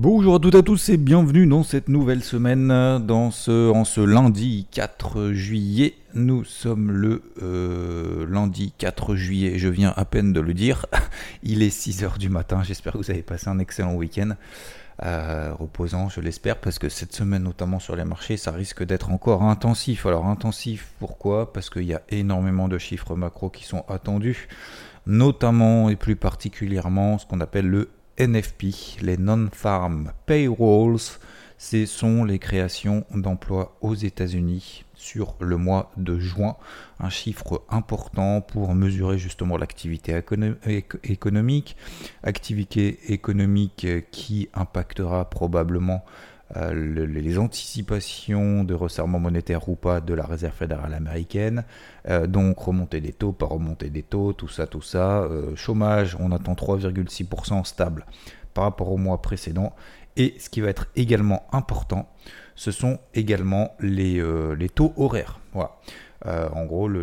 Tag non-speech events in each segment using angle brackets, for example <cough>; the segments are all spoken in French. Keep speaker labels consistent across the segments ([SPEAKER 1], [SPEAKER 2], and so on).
[SPEAKER 1] Bonjour à toutes et à tous et bienvenue dans cette nouvelle semaine, dans ce, en ce lundi 4 juillet. Nous sommes le euh, lundi 4 juillet, je viens à peine de le dire. <laughs> Il est 6h du matin, j'espère que vous avez passé un excellent week-end. Euh, reposant, je l'espère, parce que cette semaine, notamment sur les marchés, ça risque d'être encore intensif. Alors intensif, pourquoi? Parce qu'il y a énormément de chiffres macro qui sont attendus, notamment et plus particulièrement ce qu'on appelle le NFP, les Non-Farm Payrolls, ce sont les créations d'emplois aux États-Unis sur le mois de juin, un chiffre important pour mesurer justement l'activité économique, activité économique qui impactera probablement euh, les anticipations de resserrement monétaire ou pas de la Réserve fédérale américaine, euh, donc remonter des taux, pas remonter des taux, tout ça, tout ça. Euh, chômage, on attend 3,6% stable par rapport au mois précédent. Et ce qui va être également important, ce sont également les, les taux horaires. Voilà. Euh, en gros, le,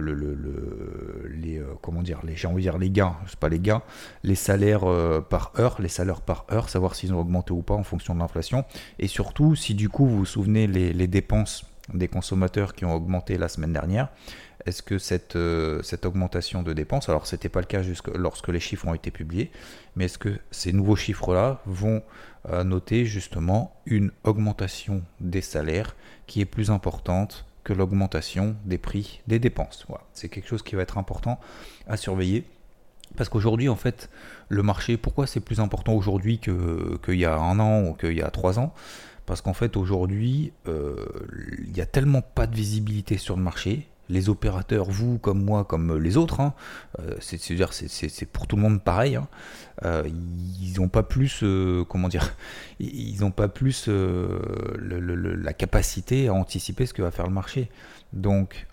[SPEAKER 1] les, euh, comment dire, les, j'ai envie de dire les gains, c'est pas les gains, les salaires euh, par heure, les salaires par heure, savoir s'ils ont augmenté ou pas en fonction de l'inflation, et surtout si du coup vous vous souvenez les, dépenses des consommateurs qui ont augmenté la semaine dernière, est-ce que cette, cette augmentation de dépenses, alors c'était pas le cas jusque lorsque les chiffres ont été publiés, mais est-ce que ces nouveaux chiffres-là vont noter justement une augmentation des salaires qui est plus importante que l'augmentation des prix des dépenses. C'est quelque chose qui va être important à surveiller. Parce qu'aujourd'hui, en fait, le marché, pourquoi c'est plus important aujourd'hui qu'il y a un an ou qu'il y a trois ans? Parce qu'en fait, aujourd'hui, euh, il n'y a tellement pas de visibilité sur le marché, les opérateurs, vous comme moi, comme les autres, hein, euh, c'est-à-dire c'est pour tout le monde pareil. Hein, euh, ils n'ont pas plus, euh, comment dire, <laughs> ils n'ont pas plus la capacité à anticiper ce que va faire le marché. Donc,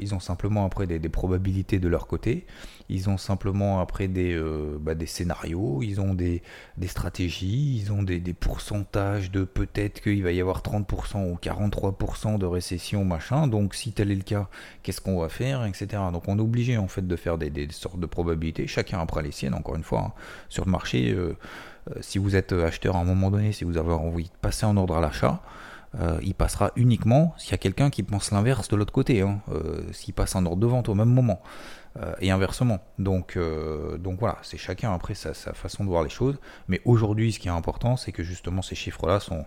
[SPEAKER 1] ils ont simplement après des, probabilités de leur côté. Ils ont simplement après des, bah, des scénarios, ils ont des, stratégies, ils ont des, pourcentages de peut-être qu'il va y avoir 30% ou 43% de récession, machin. Donc, si tel est le cas, qu'est-ce qu'on va faire, etc. Donc, on est obligé en fait de faire des, sortes de probabilités. Chacun après les siennes, encore une fois, hein. sur le marché. Euh, euh, si vous êtes acheteur à un moment donné, si vous avez envie de passer en ordre à l'achat, euh, il passera uniquement s'il y a quelqu'un qui pense l'inverse de l'autre côté, hein. s'il passe en ordre de vente au même moment. Euh, et inversement. Donc, euh, voilà, c'est chacun après sa, façon de voir les choses. Mais aujourd'hui, ce qui est important, c'est que justement ces chiffres-là sont,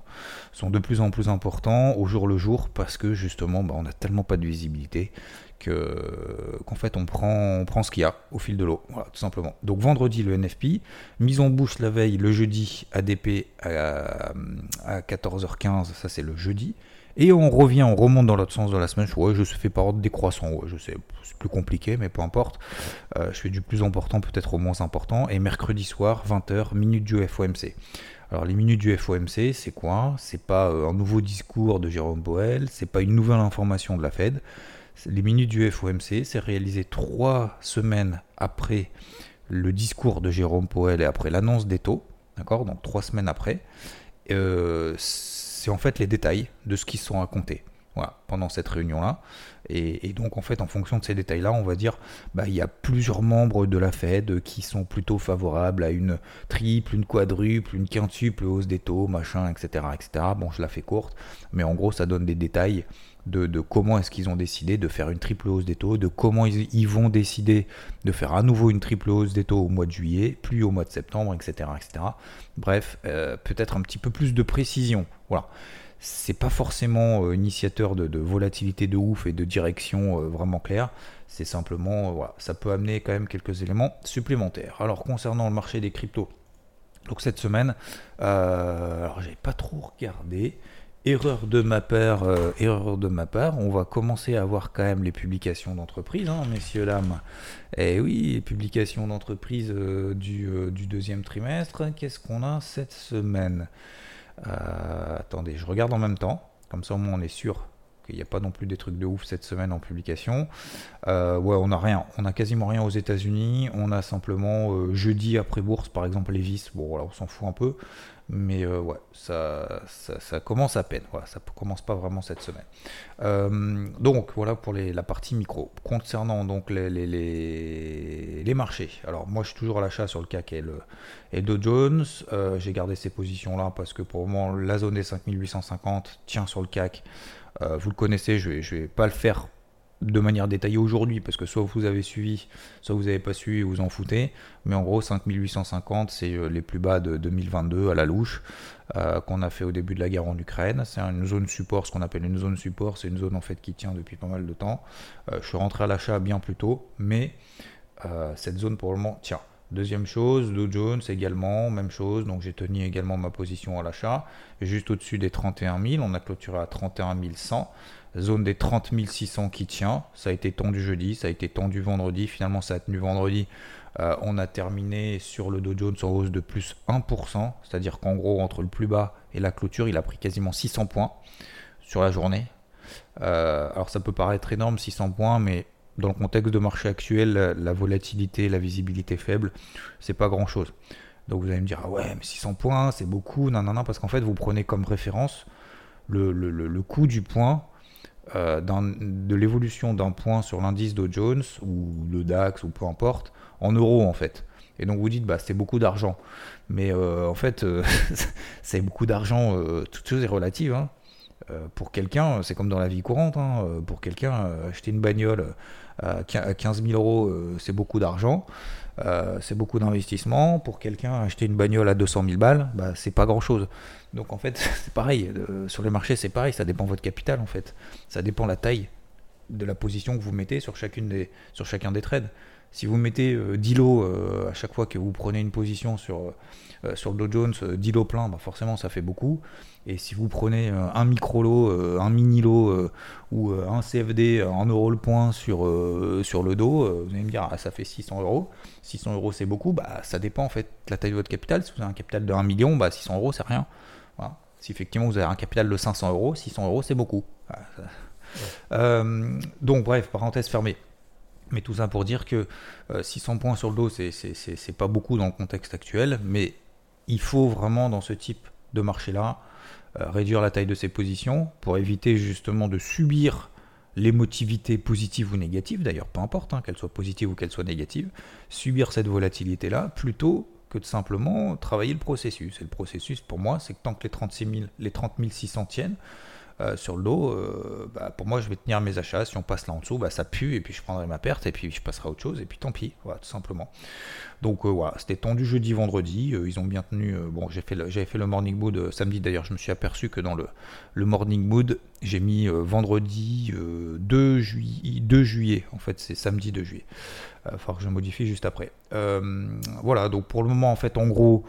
[SPEAKER 1] sont de plus en plus importants au jour le jour parce que justement, bah, on n'a tellement pas de visibilité que qu'en fait on prend, on prend ce qu'il y a au fil de l'eau, voilà, tout simplement. Donc vendredi le NFP, mise en bouche la veille le jeudi ADP à, à 14h15, ça c'est le jeudi. Et on revient, on remonte dans l'autre sens de la semaine. Ouais, je fais par ordre décroissant. Je sais, c'est plus compliqué, mais peu importe. Euh, je fais du plus important peut-être au moins important. Et mercredi soir, 20h, minute du FOMC. Alors les minutes du FOMC, c'est quoi? C'est pas euh, un nouveau discours de Jérôme Powell, c'est pas une nouvelle information de la Fed. Les minutes du FOMC, c'est réalisé trois semaines après le discours de Jérôme Powell et après l'annonce des taux, d'accord Donc trois semaines après. Euh, c'est en fait les détails de ce qui sont racontés pendant cette réunion-là. Et, donc, en fait, en fonction de ces détails-là, on va dire, bah, il y a plusieurs membres de la Fed qui sont plutôt favorables à une triple, une quadruple, une quintuple hausse des taux, machin, etc., etc. Bon, je la fais courte, mais en gros, ça donne des détails de, comment est-ce qu'ils ont décidé de faire une triple hausse des taux, de comment ils, vont décider de faire à nouveau une triple hausse des taux au mois de juillet, puis au mois de septembre, etc. etc. Bref, euh, peut-être un petit peu plus de précision. Voilà. C'est pas forcément euh, initiateur de, volatilité de ouf et de direction euh, vraiment claire. C'est simplement, ça peut amener quand même quelques éléments supplémentaires. Alors concernant le marché des cryptos, donc cette semaine, alors j'ai pas trop regardé, erreur de ma part, euh, erreur de ma part, on va commencer à voir quand même les publications d'entreprise, hein, messieurs, dames. Eh oui, publications d'entreprise euh, du, euh, du, deuxième trimestre. Qu'est-ce qu'on a cette semaine? Attendez, je regarde en même temps, comme ça au moins on est sûr qu'il n'y a pas non plus des trucs de ouf cette semaine en publication. ouais, on n'a rien, on a quasiment rien aux États-Unis. On a simplement jeudi après bourse, par exemple, Levis. Bon, voilà, on s'en fout un peu. Mais euh, ouais, ça, ça, commence à peine. Voilà, ça commence pas vraiment cette semaine. Euh, donc voilà pour la partie micro. Concernant donc les, les, les, marchés. Alors moi je suis toujours à l'achat sur le CAC et le, et Dow Jones. Euh, j'ai gardé ces positions là parce que pour le moment la zone des 5850 tient sur le CAC. vous le connaissez, je vais, je vais pas le faire de manière détaillée aujourd'hui, parce que soit vous avez suivi, soit vous n'avez pas suivi vous en foutez. Mais en gros, 5850, c'est euh, les plus bas de 2022 à la louche, euh, qu'on a fait au début de la guerre en Ukraine. C'est une zone support, ce qu'on appelle une zone support, c'est une zone en fait qui tient depuis pas mal de temps. Euh, je suis rentré à l'achat bien plus tôt, mais cette zone pour le moment tient. Deuxième chose, Dow Jones également, même chose, donc j'ai tenu également ma position à l'achat, juste au-dessus des 31 000, on a clôturé à 31 100 zone des 30 600 qui tient. Ça a été tendu jeudi, ça a été tendu vendredi. Finalement, ça a tenu vendredi. Euh, on a terminé sur le Dow Jones en hausse de plus 1%. C'est-à-dire qu'en gros, entre le plus bas et la clôture, il a pris quasiment 600 points sur la journée. Euh, alors ça peut paraître énorme, 600 points, mais dans le contexte de marché actuel, la volatilité, la visibilité faible, c'est pas grand-chose. Donc vous allez me dire, ah ouais, mais 600 points, c'est beaucoup. Non, non, non, parce qu'en fait, vous prenez comme référence le, le, le coût du point euh, de l'évolution d'un point sur l'indice Dow Jones ou le DAX ou peu importe en euros en fait. Et donc vous dites bah c'est beaucoup d'argent, mais euh, en fait euh, <laughs> c'est beaucoup d'argent. toute chose est relative. Hein. pour quelqu'un, c'est comme dans la vie courante. Hein. pour quelqu'un, acheter une bagnole 15 000 euros, c'est beaucoup d'argent. Euh, c'est beaucoup d'investissement. Pour quelqu'un, acheter une bagnole à 200 000 balles, bah, c'est pas grand chose. Donc en fait, <laughs> c'est pareil. sur les marchés, c'est pareil. Ça dépend de votre capital en fait. Ça dépend de la taille de la position que vous mettez sur, chacune des, sur chacun des trades. Si vous mettez 10 euh, lots euh, à chaque fois que vous prenez une position sur, euh, sur le Dow Jones, 10 lots pleins, bah forcément ça fait beaucoup. Et si vous prenez un micro lot, un mini lot ou un CFD, en euro le point sur, sur le dos, vous allez me dire ah, ça fait 600 euros. 600 euros c'est beaucoup, bah, ça dépend en fait de la taille de votre capital. Si vous avez un capital de 1 million, bah, 600 euros c'est rien. Si effectivement vous avez un capital de 500 euros, 600 euros c'est beaucoup. donc bref, parenthèse fermée. Mais tout ça pour dire que 600 euh, points sur le dos, c'est pas beaucoup dans le contexte actuel, mais il faut vraiment dans ce type de marché-là euh, réduire la taille de ses positions pour éviter justement de subir l'émotivité positive ou négative, d'ailleurs peu importe hein, qu'elle soit positive ou qu'elle soit négative, subir cette volatilité-là plutôt que de simplement travailler le processus. Et le processus pour moi, c'est que tant que les 36 000, les 30 600 tiennent, euh, sur le dos, euh, bah, pour moi, je vais tenir mes achats. Si on passe là en dessous, bah, ça pue, et puis je prendrai ma perte, et puis je passerai à autre chose, et puis tant pis, voilà, tout simplement. Donc euh, voilà, c'était tendu jeudi, vendredi. ils ont bien tenu. bon, j'ai fait j'avais fait le morning mood samedi d'ailleurs. Je me suis aperçu que dans le, le morning mood, j'ai mis vendredi 2, juillet, 2 juillet. En fait, c'est samedi 2 juillet. Il falloir que je modifie juste après. voilà, donc pour le moment, en fait, en gros,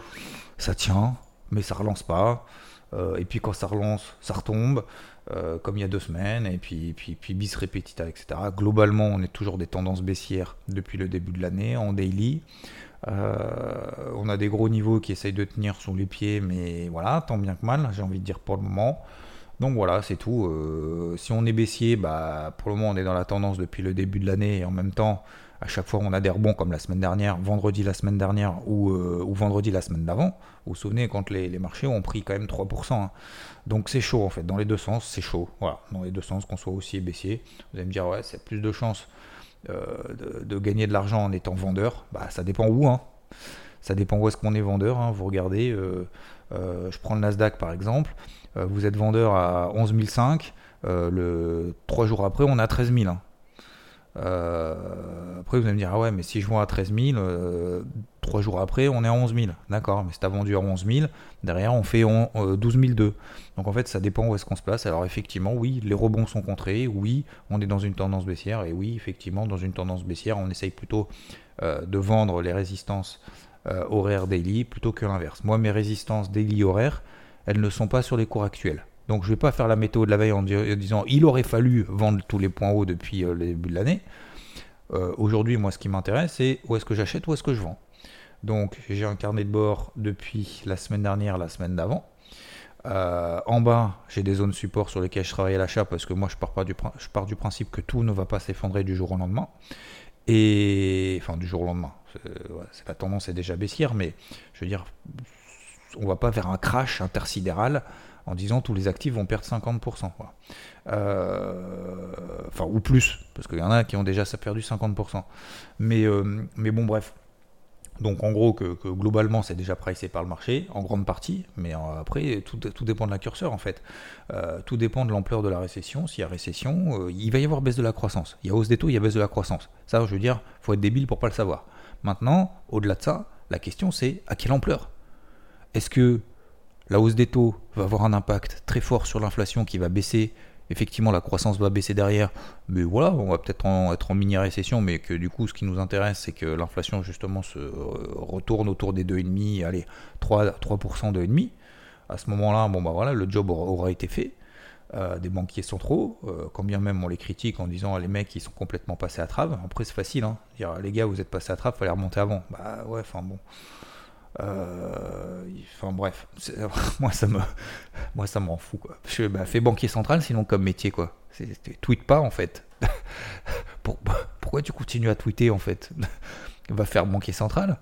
[SPEAKER 1] ça tient, mais ça relance pas. Euh, et puis quand ça relance, ça retombe, euh, comme il y a deux semaines, et puis, puis, bis repetita, etc. Globalement, on est toujours des tendances baissières depuis le début de l'année en daily. Euh, on a des gros niveaux qui essayent de tenir sous les pieds, mais voilà, tant bien que mal, j'ai envie de dire pour le moment. Donc voilà, c'est tout. si on est baissier, bah, pour le moment, on est dans la tendance depuis le début de l'année, et en même temps, à chaque fois on a des rebonds comme la semaine dernière, vendredi la semaine dernière ou, euh, vendredi la semaine d'avant. Vous vous souvenez quand les, marchés ont pris quand même 3%. Hein. Donc c'est chaud en fait, dans les deux sens c'est chaud. Voilà, dans les deux sens, qu'on soit haussier, baissier. Vous allez me dire ouais c'est plus de chances euh, de, gagner de l'argent en étant vendeur. Bah ça dépend où. Hein. Ça dépend où est-ce qu'on est vendeur. Hein. Vous regardez, euh, je prends le Nasdaq par exemple. vous êtes vendeur à 11 500. le, trois jours après on a 13 000. Euh, après, vous allez me dire, ah ouais, mais si je vends à 13 000, euh, trois jours après, on est à 11 000. D'accord, mais si tu vendu à 11 000, derrière, on fait 12 002. Donc en fait, ça dépend où est-ce qu'on se place. Alors effectivement, oui, les rebonds sont contrés. Oui, on est dans une tendance baissière. Et oui, effectivement, dans une tendance baissière, on essaye plutôt euh, de vendre les résistances horaires daily plutôt que l'inverse. Moi, mes résistances daily horaires, elles ne sont pas sur les cours actuels. Donc je ne vais pas faire la météo de la veille en, disant il aurait fallu vendre tous les points hauts depuis le début de l'année. Aujourd'hui, moi, ce qui m'intéresse, c'est où est-ce que j'achète, où est-ce que je vends. Donc j'ai un carnet de bord depuis la semaine dernière, la semaine d'avant. Euh, en bas, j'ai des zones support sur lesquelles je travaille à l'achat parce que moi, je pars, pas du, je pars du principe que tout ne va pas s'effondrer du jour au lendemain. Et enfin, du jour au lendemain. La tendance est déjà baissière, mais je veux dire, on va pas vers un crash intersidéral en disant tous les actifs vont perdre 50%. Euh, enfin, ou plus, parce qu'il y en a qui ont déjà perdu 50%. Mais, euh, mais bon, bref, donc en gros que, globalement c'est déjà pricé par le marché en grande partie, mais euh, après tout, dépend de la curseur en fait. Tout dépend de l'ampleur de la récession. S'il y a récession, il va y avoir baisse de la croissance. Il y a hausse des taux, il y a baisse de la croissance. Ça, je veux dire, faut être débile pour pas le savoir. Maintenant, au-delà de ça, la question c'est à quelle ampleur? Est-ce que la hausse des taux va avoir un impact très fort sur l'inflation qui va baisser effectivement la croissance va baisser derrière, mais voilà, on va peut-être être en mini-récession, mais que du coup ce qui nous intéresse c'est que l'inflation justement se euh, retourne autour des 2,5, allez, 3%, 3% 2,5. À ce moment-là, bon bah voilà, le job aura, été fait. Euh, des banquiers centraux, euh, quand bien même on les critique en disant les mecs ils sont complètement passés à trave. Après c'est facile, hein. dire les gars vous êtes passés à trave, fallait remonter avant. Bah ouais, enfin bon. Euh, enfin bref, <laughs> moi ça me, moi ça m'en fout quoi. Bah, fais banquier central sinon comme métier quoi. Tweet pas en fait. <laughs> Pourquoi tu continues à tweeter en fait? <laughs> Va faire banquier central?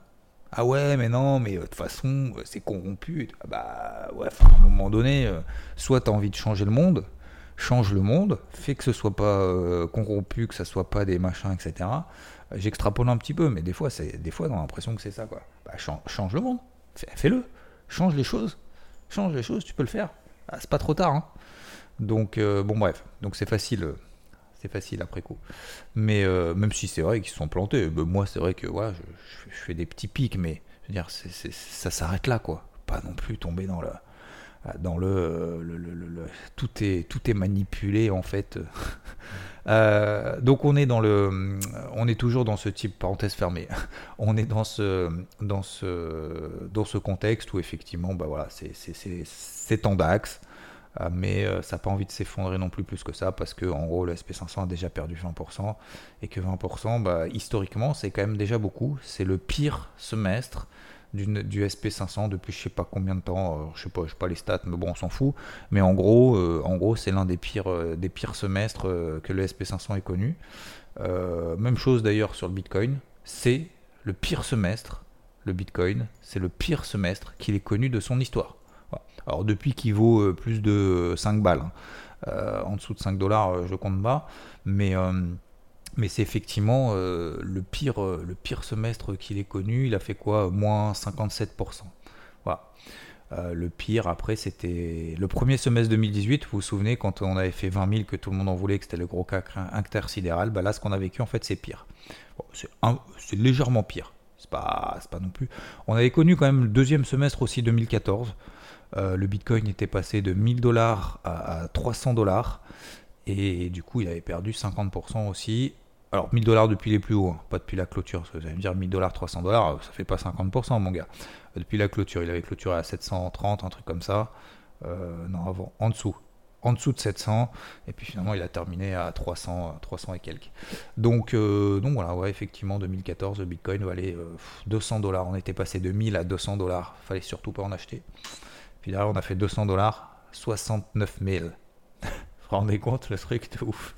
[SPEAKER 1] Ah ouais mais non mais euh, de toute façon euh, c'est corrompu. Ah bah ouais, à un moment donné, soit tu as envie de changer le monde, change le monde, fais que ce soit pas corrompu, que ça soit pas des machins etc. J'extrapole un petit peu, mais des fois, c'est des fois, on a l'impression que c'est ça, quoi. Bah, change, le monde, fais-le, change les choses, change les choses, tu peux le faire. Ah, c'est pas trop tard, hein. Donc, euh, bon, bref, donc c'est facile, euh, c'est facile après coup. Mais euh, même si c'est vrai qu'ils sont plantés, moi, c'est vrai que je, fais des petits pics, mais dire, ça s'arrête là, quoi. Pas non plus tomber dans la dans le, tout est tout est manipulé en fait. <laughs> Euh, donc on est dans le on est toujours dans ce type parenthèse fermée. <laughs> On est dans ce dans ce dans ce contexte où effectivement bah voilà c'est c'est en DAX. Euh, mais euh, ça n'a pas envie de s'effondrer non plus plus que ça parce que en gros le SP500 a déjà perdu 20% et que 20% bah, historiquement c'est quand même déjà beaucoup c'est le pire semestre du, SP500 depuis je sais pas combien de temps, je sais pas, je sais pas les stats, mais bon, on s'en fout. Mais en gros, euh, en gros, c'est l'un des pires, euh, des pires semestres euh, que le SP500 ait connu. même chose d'ailleurs sur le Bitcoin, c'est le pire semestre. Le Bitcoin, c'est le pire semestre qu'il ait connu de son histoire. Alors depuis qu'il vaut plus de 5 balles, hein. en dessous de 5 dollars, je compte pas, mais mais c'est effectivement euh, le, pire, euh, le pire semestre qu'il ait connu. Il a fait quoi Moins 57%. Voilà. Euh, le pire, après, c'était le premier semestre 2018. Vous vous souvenez, quand on avait fait 20 000, que tout le monde en voulait, que c'était le gros cas intersidéral. Bah là, ce qu'on a vécu, en fait, c'est pire. c'est légèrement pire. C'est pas, pas non plus. On avait connu quand même le deuxième semestre aussi 2014. le Bitcoin était passé de 1000 dollars à 300 dollars. Et du coup, il avait perdu 50% aussi. Alors 1000 dollars depuis les plus hauts, hein, pas depuis la clôture, parce que vous allez me dire 1000 dollars, 300 dollars, ça fait pas 50% mon gars. Depuis la clôture, il avait clôturé à 730, un truc comme ça. Euh, non, avant, en dessous. En dessous de 700, et puis finalement il a terminé à 300, 300 et quelques. Donc, euh, voilà, ouais, effectivement, 2014, le Bitcoin valait 200 euh, dollars. On était passé de 1000 à 200 dollars, fallait surtout pas en acheter. Puis derrière, on a fait 200 dollars, 69 000. <laughs> vous vous rendez compte le truc de ouf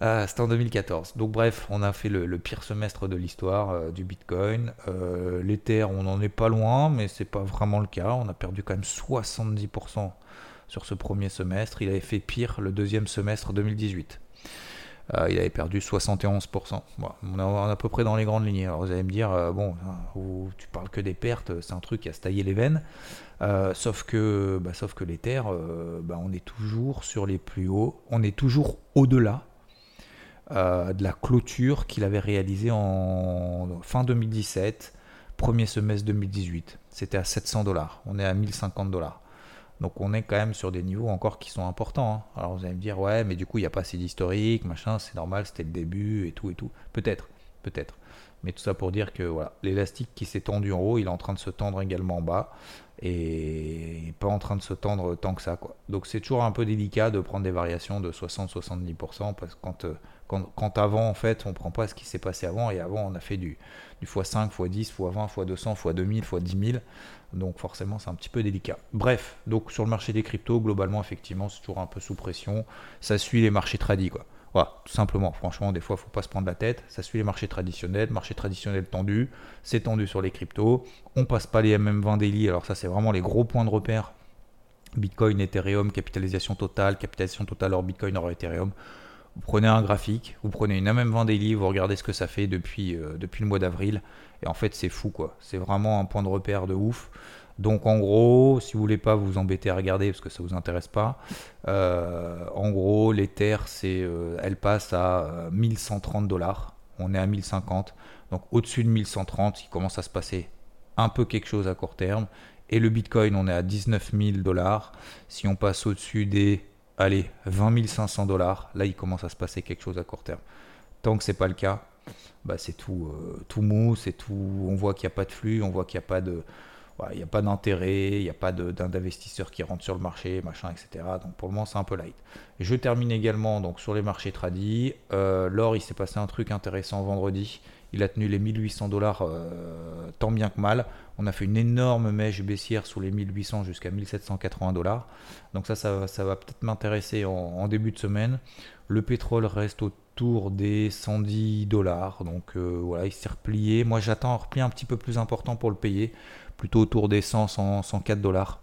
[SPEAKER 1] ah, C'était en 2014. Donc bref, on a fait le, pire semestre de l'histoire euh, du Bitcoin. Euh, on n'en est pas loin, mais c'est pas vraiment le cas. On a perdu quand même 70% sur ce premier semestre. Il avait fait pire le deuxième semestre 2018. Euh, il avait perdu 71%. on est à peu près dans les grandes lignes. Alors vous allez me dire, euh, bon, hein, tu parles que des pertes, c'est un truc à se tailler les veines. Euh, sauf que, bah, sauf que les terres, bah, on est toujours sur les plus hauts, on est toujours au-delà de la clôture qu'il avait réalisée en fin 2017, premier semestre 2018. C'était à 700 dollars. On est à 1050 dollars. Donc on est quand même sur des niveaux encore qui sont importants. Hein. Alors vous allez me dire, ouais, mais du coup, il n'y a pas assez d'historique, machin, c'est normal, c'était le début et tout et tout. Peut-être, peut-être. Mais tout ça pour dire que voilà, l'élastique qui s'est tendu en haut, il est en train de se tendre également en bas et pas en train de se tendre tant que ça. Quoi. Donc c'est toujours un peu délicat de prendre des variations de 60-70% parce que quand, euh, quand, avant, en fait, on prend pas ce qui s'est passé avant et avant, on a fait du, du x5, x10, x20, x200, x2000, x10 000. Donc forcément, c'est un petit peu délicat. Bref, donc sur le marché des cryptos, globalement, effectivement, c'est toujours un peu sous pression. Ça suit les marchés tradis, quoi. Voilà, tout simplement. Franchement, des fois, il ne faut pas se prendre la tête. Ça suit les marchés traditionnels. Marché traditionnel tendu, c'est tendu sur les cryptos. On passe pas les MM20 daily. Alors ça, c'est vraiment les gros points de repère. Bitcoin, Ethereum, capitalisation totale, capitalisation totale hors Bitcoin, hors Ethereum. Vous prenez un graphique, vous prenez une MM20 daily, vous regardez ce que ça fait depuis, euh, depuis le mois d'avril. Et en fait, c'est fou, quoi. C'est vraiment un point de repère de ouf. Donc en gros, si vous voulez pas vous embêter à regarder parce que ça vous intéresse pas, euh, en gros l'Ether c'est, euh, elle passe à 1130 dollars. On est à 1050, donc au-dessus de 1130, il commence à se passer un peu quelque chose à court terme. Et le Bitcoin, on est à 19 000 dollars. Si on passe au-dessus des, allez, 20 500 dollars, là il commence à se passer quelque chose à court terme. Tant que c'est pas le cas, bah, c'est tout, euh, tout mou, c'est tout. On voit qu'il n'y a pas de flux, on voit qu'il n'y a pas de il n'y a pas d'intérêt, il n'y a pas d'investisseurs qui rentrent sur le marché, machin, etc. Donc pour le moment, c'est un peu light. Je termine également donc, sur les marchés tradis. Euh, l'or, il s'est passé un truc intéressant vendredi. Il a tenu les 1800 dollars euh, tant bien que mal. On a fait une énorme mèche baissière sur les 1800 jusqu'à 1780 dollars. Donc ça, ça, va peut-être m'intéresser en, début de semaine. Le pétrole reste autour des 110 dollars. Donc euh, voilà, il s'est replié. Moi, j'attends un repli un petit peu plus important pour le payer plutôt autour des 100, 104 dollars.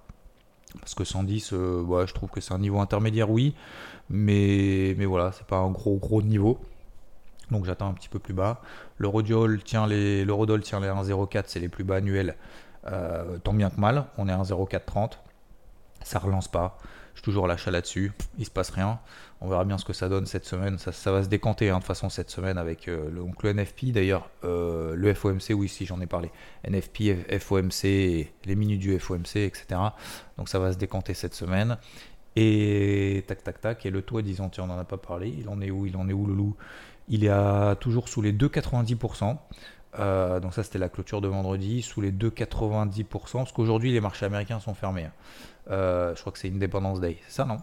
[SPEAKER 1] Parce que 110, euh, je trouve que c'est un niveau intermédiaire, oui, mais, mais voilà, c'est pas un gros gros niveau. Donc j'attends un petit peu plus bas. L'eurodoll tient les, tient les 1,04, c'est les plus bas annuels, euh, tant bien que mal. On est à 1,0430, ça relance pas toujours l'achat là-dessus. Il se passe rien. On verra bien ce que ça donne cette semaine. Ça, va se décanter hein, de toute façon cette semaine avec euh, le, NFP d'ailleurs, euh, le FOMC, oui, si j'en ai parlé. NFP, FOMC, les minutes du FOMC, etc. Donc ça va se décanter cette semaine. Et tac, tac, tac. Et le taux à 10 ans, tiens, on n'en a pas parlé. Il en est où? Il en est où le loup? Il est toujours sous les 2,90%. Euh, donc ça c'était la clôture de vendredi sous les 2,90% parce qu'aujourd'hui les marchés américains sont fermés. Hein. Euh, je crois que c'est Independence Day, c'est ça non?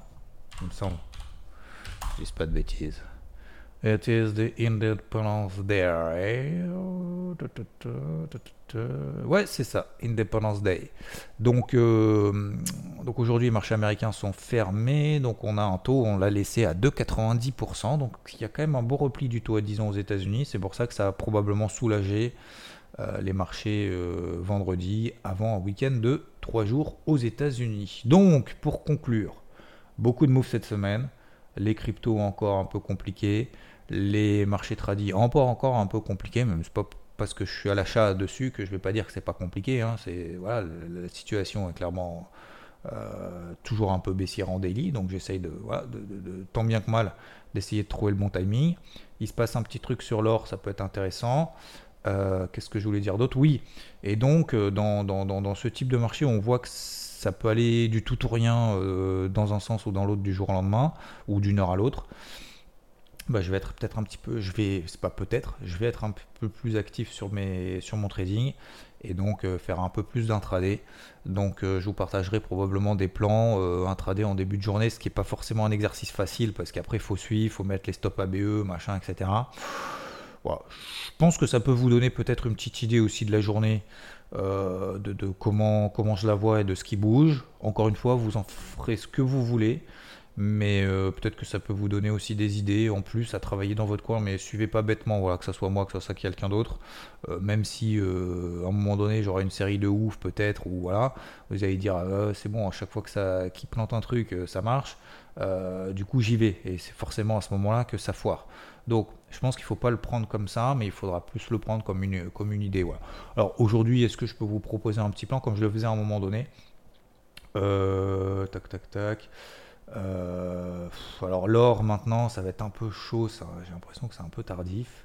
[SPEAKER 1] Il me semble. Je dis pas de bêtises. It is the Independence Day. Ouais, c'est ça, Independence Day. Donc, euh, donc aujourd'hui, les marchés américains sont fermés. Donc, on a un taux, on l'a laissé à 2,90%. Donc, il y a quand même un beau repli du taux à 10 ans aux États-Unis. C'est pour ça que ça a probablement soulagé euh, les marchés euh, vendredi avant un week-end de 3 jours aux États-Unis. Donc, pour conclure, beaucoup de moves cette semaine. Les cryptos encore un peu compliqués. Les marchés tradis encore, un peu compliqués, même c'est pas parce que je suis à l'achat dessus que je vais pas dire que c'est pas compliqué. Hein. C'est voilà, la, situation est clairement euh, toujours un peu baissière en daily, donc j'essaye de, de, tant bien que mal d'essayer de trouver le bon timing. Il se passe un petit truc sur l'or, ça peut être intéressant. Euh, qu'est-ce que je voulais dire d'autre? Oui. Et donc, euh, dans, ce type de marché, on voit que ça peut aller du tout ou rien euh, dans un sens ou dans l'autre du jour au lendemain, ou d'une heure à l'autre. Bah, je vais être peut-être un petit peu, je vais, c'est pas peut-être, je vais être un peu plus actif sur, mes, sur mon trading et donc faire un peu plus d'intraday. Donc je vous partagerai probablement des plans intraday en début de journée, ce qui n'est pas forcément un exercice facile parce qu'après il faut suivre, il faut mettre les stops ABE, machin, etc. Je pense que ça peut vous donner peut-être une petite idée aussi de la journée, euh, de, comment, comment je la vois et de ce qui bouge. Encore une fois, vous en ferez ce que vous voulez, mais euh, peut-être que ça peut vous donner aussi des idées en plus à travailler dans votre coin, mais suivez pas bêtement, voilà, que ce soit moi, que ce soit quelqu'un d'autre, euh, même si à un moment donné j'aurai une série de ouf peut-être, ou voilà, vous allez dire ah, c'est bon, à chaque fois que ça qui plante un truc, ça marche, du coup j'y vais, et c'est forcément à ce moment-là que ça foire. Donc, je pense qu'il ne faut pas le prendre comme ça, mais il faudra plus le prendre comme une, comme une idée. Alors, aujourd'hui, est-ce que je peux vous proposer un petit plan comme je le faisais à un moment donné? Euh, Tac, tac, tac. Euh, alors, l'or, maintenant, ça va être un peu chaud. J'ai l'impression que c'est un peu tardif.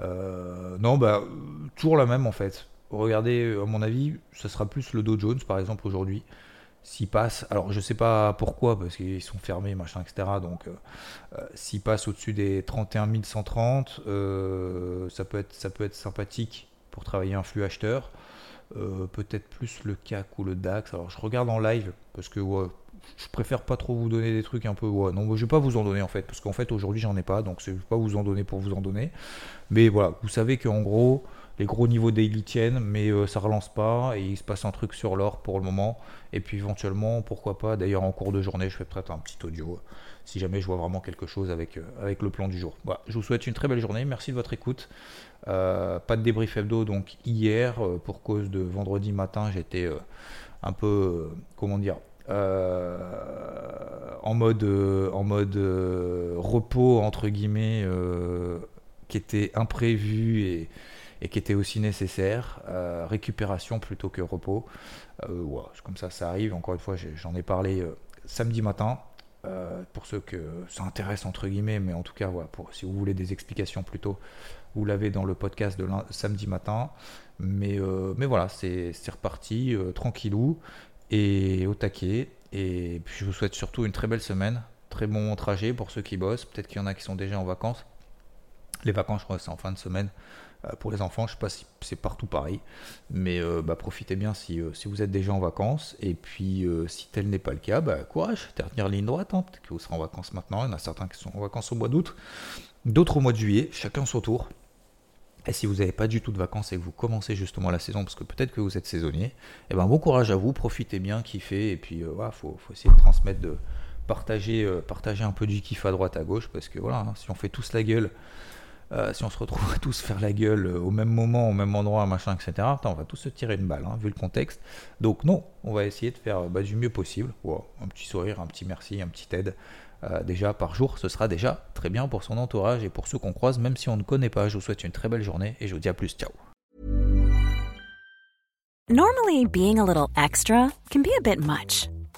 [SPEAKER 1] Euh, non, bah, toujours la même en fait. Regardez, à mon avis, ce sera plus le Dow Jones, par exemple, aujourd'hui. S'ils passent, alors je sais pas pourquoi, parce qu'ils sont fermés, machin, etc. Donc, s'ils passent au-dessus des 31 130, ça, peut être, ça peut être sympathique pour travailler un flux acheteur. peut-être plus le CAC ou le DAX. Alors, je regarde en live, parce que je préfère pas trop vous donner des trucs un peu. Ouais, non, je vais pas vous en donner en fait, parce qu'en fait aujourd'hui j'en ai pas, donc je vais pas vous en donner pour vous en donner. Mais voilà, vous savez qu'en gros, les gros niveaux daily tiennent, mais euh, ça relance pas et il se passe un truc sur l'or pour le moment. Et puis éventuellement, pourquoi pas, d'ailleurs en cours de journée, je fais peut-être un petit audio si jamais je vois vraiment quelque chose avec, euh, avec le plan du jour. Je vous souhaite une très belle journée, merci de votre écoute. Euh, pas de débrief hebdo donc hier, pour cause de vendredi matin, j'étais un peu, comment dire, en mode, en mode repos, entre guillemets, qui était imprévu et, et, qui était aussi nécessaire. récupération plutôt que repos. Ouais, comme ça, ça arrive. Encore une fois, j'en ai parlé samedi matin. pour ceux que ça intéresse entre guillemets, mais en tout cas, si vous voulez des explications plutôt, vous l'avez dans le podcast de samedi matin. Mais, mais voilà, c'est reparti, tranquillou et au taquet. Et puis je vous souhaite surtout une très belle semaine, très bon trajet pour ceux qui bossent. Peut-être qu'il y en a qui sont déjà en vacances. Les vacances, je crois, c'est en fin de semaine. Euh, pour les enfants, je ne sais pas si c'est partout pareil, mais euh, bah, profitez bien si, euh, si, vous êtes déjà en vacances. Et puis, si tel n'est pas le cas, bah, courage, tenir ligne droite. Hein. Peut-être que vous serez en vacances maintenant. Il y en a certains qui sont en vacances au mois d'août, d'autres au mois de juillet, chacun son tour. Et si vous n'avez pas du tout de vacances et que vous commencez justement la saison, parce que peut-être que vous êtes saisonnier, eh ben bon courage à vous, profitez bien, kiffez, et puis voilà, faut, faut, essayer de transmettre, de partager, partager un peu du kiff à droite, à gauche, parce que voilà, hein, si on fait tous la gueule, euh, si on se retrouve à tous faire la gueule au même moment, au même endroit, machin, etc., on va tous se tirer une balle, hein, vu le contexte. Donc non, on va essayer de faire bah, du mieux possible. un petit sourire, un petit merci, un petit aide. Euh, déjà par jour, ce sera déjà très bien pour son entourage et pour ceux qu'on croise, même si on ne connaît pas. Je vous souhaite une très belle journée et je vous dis à plus. Ciao.
[SPEAKER 2] Extra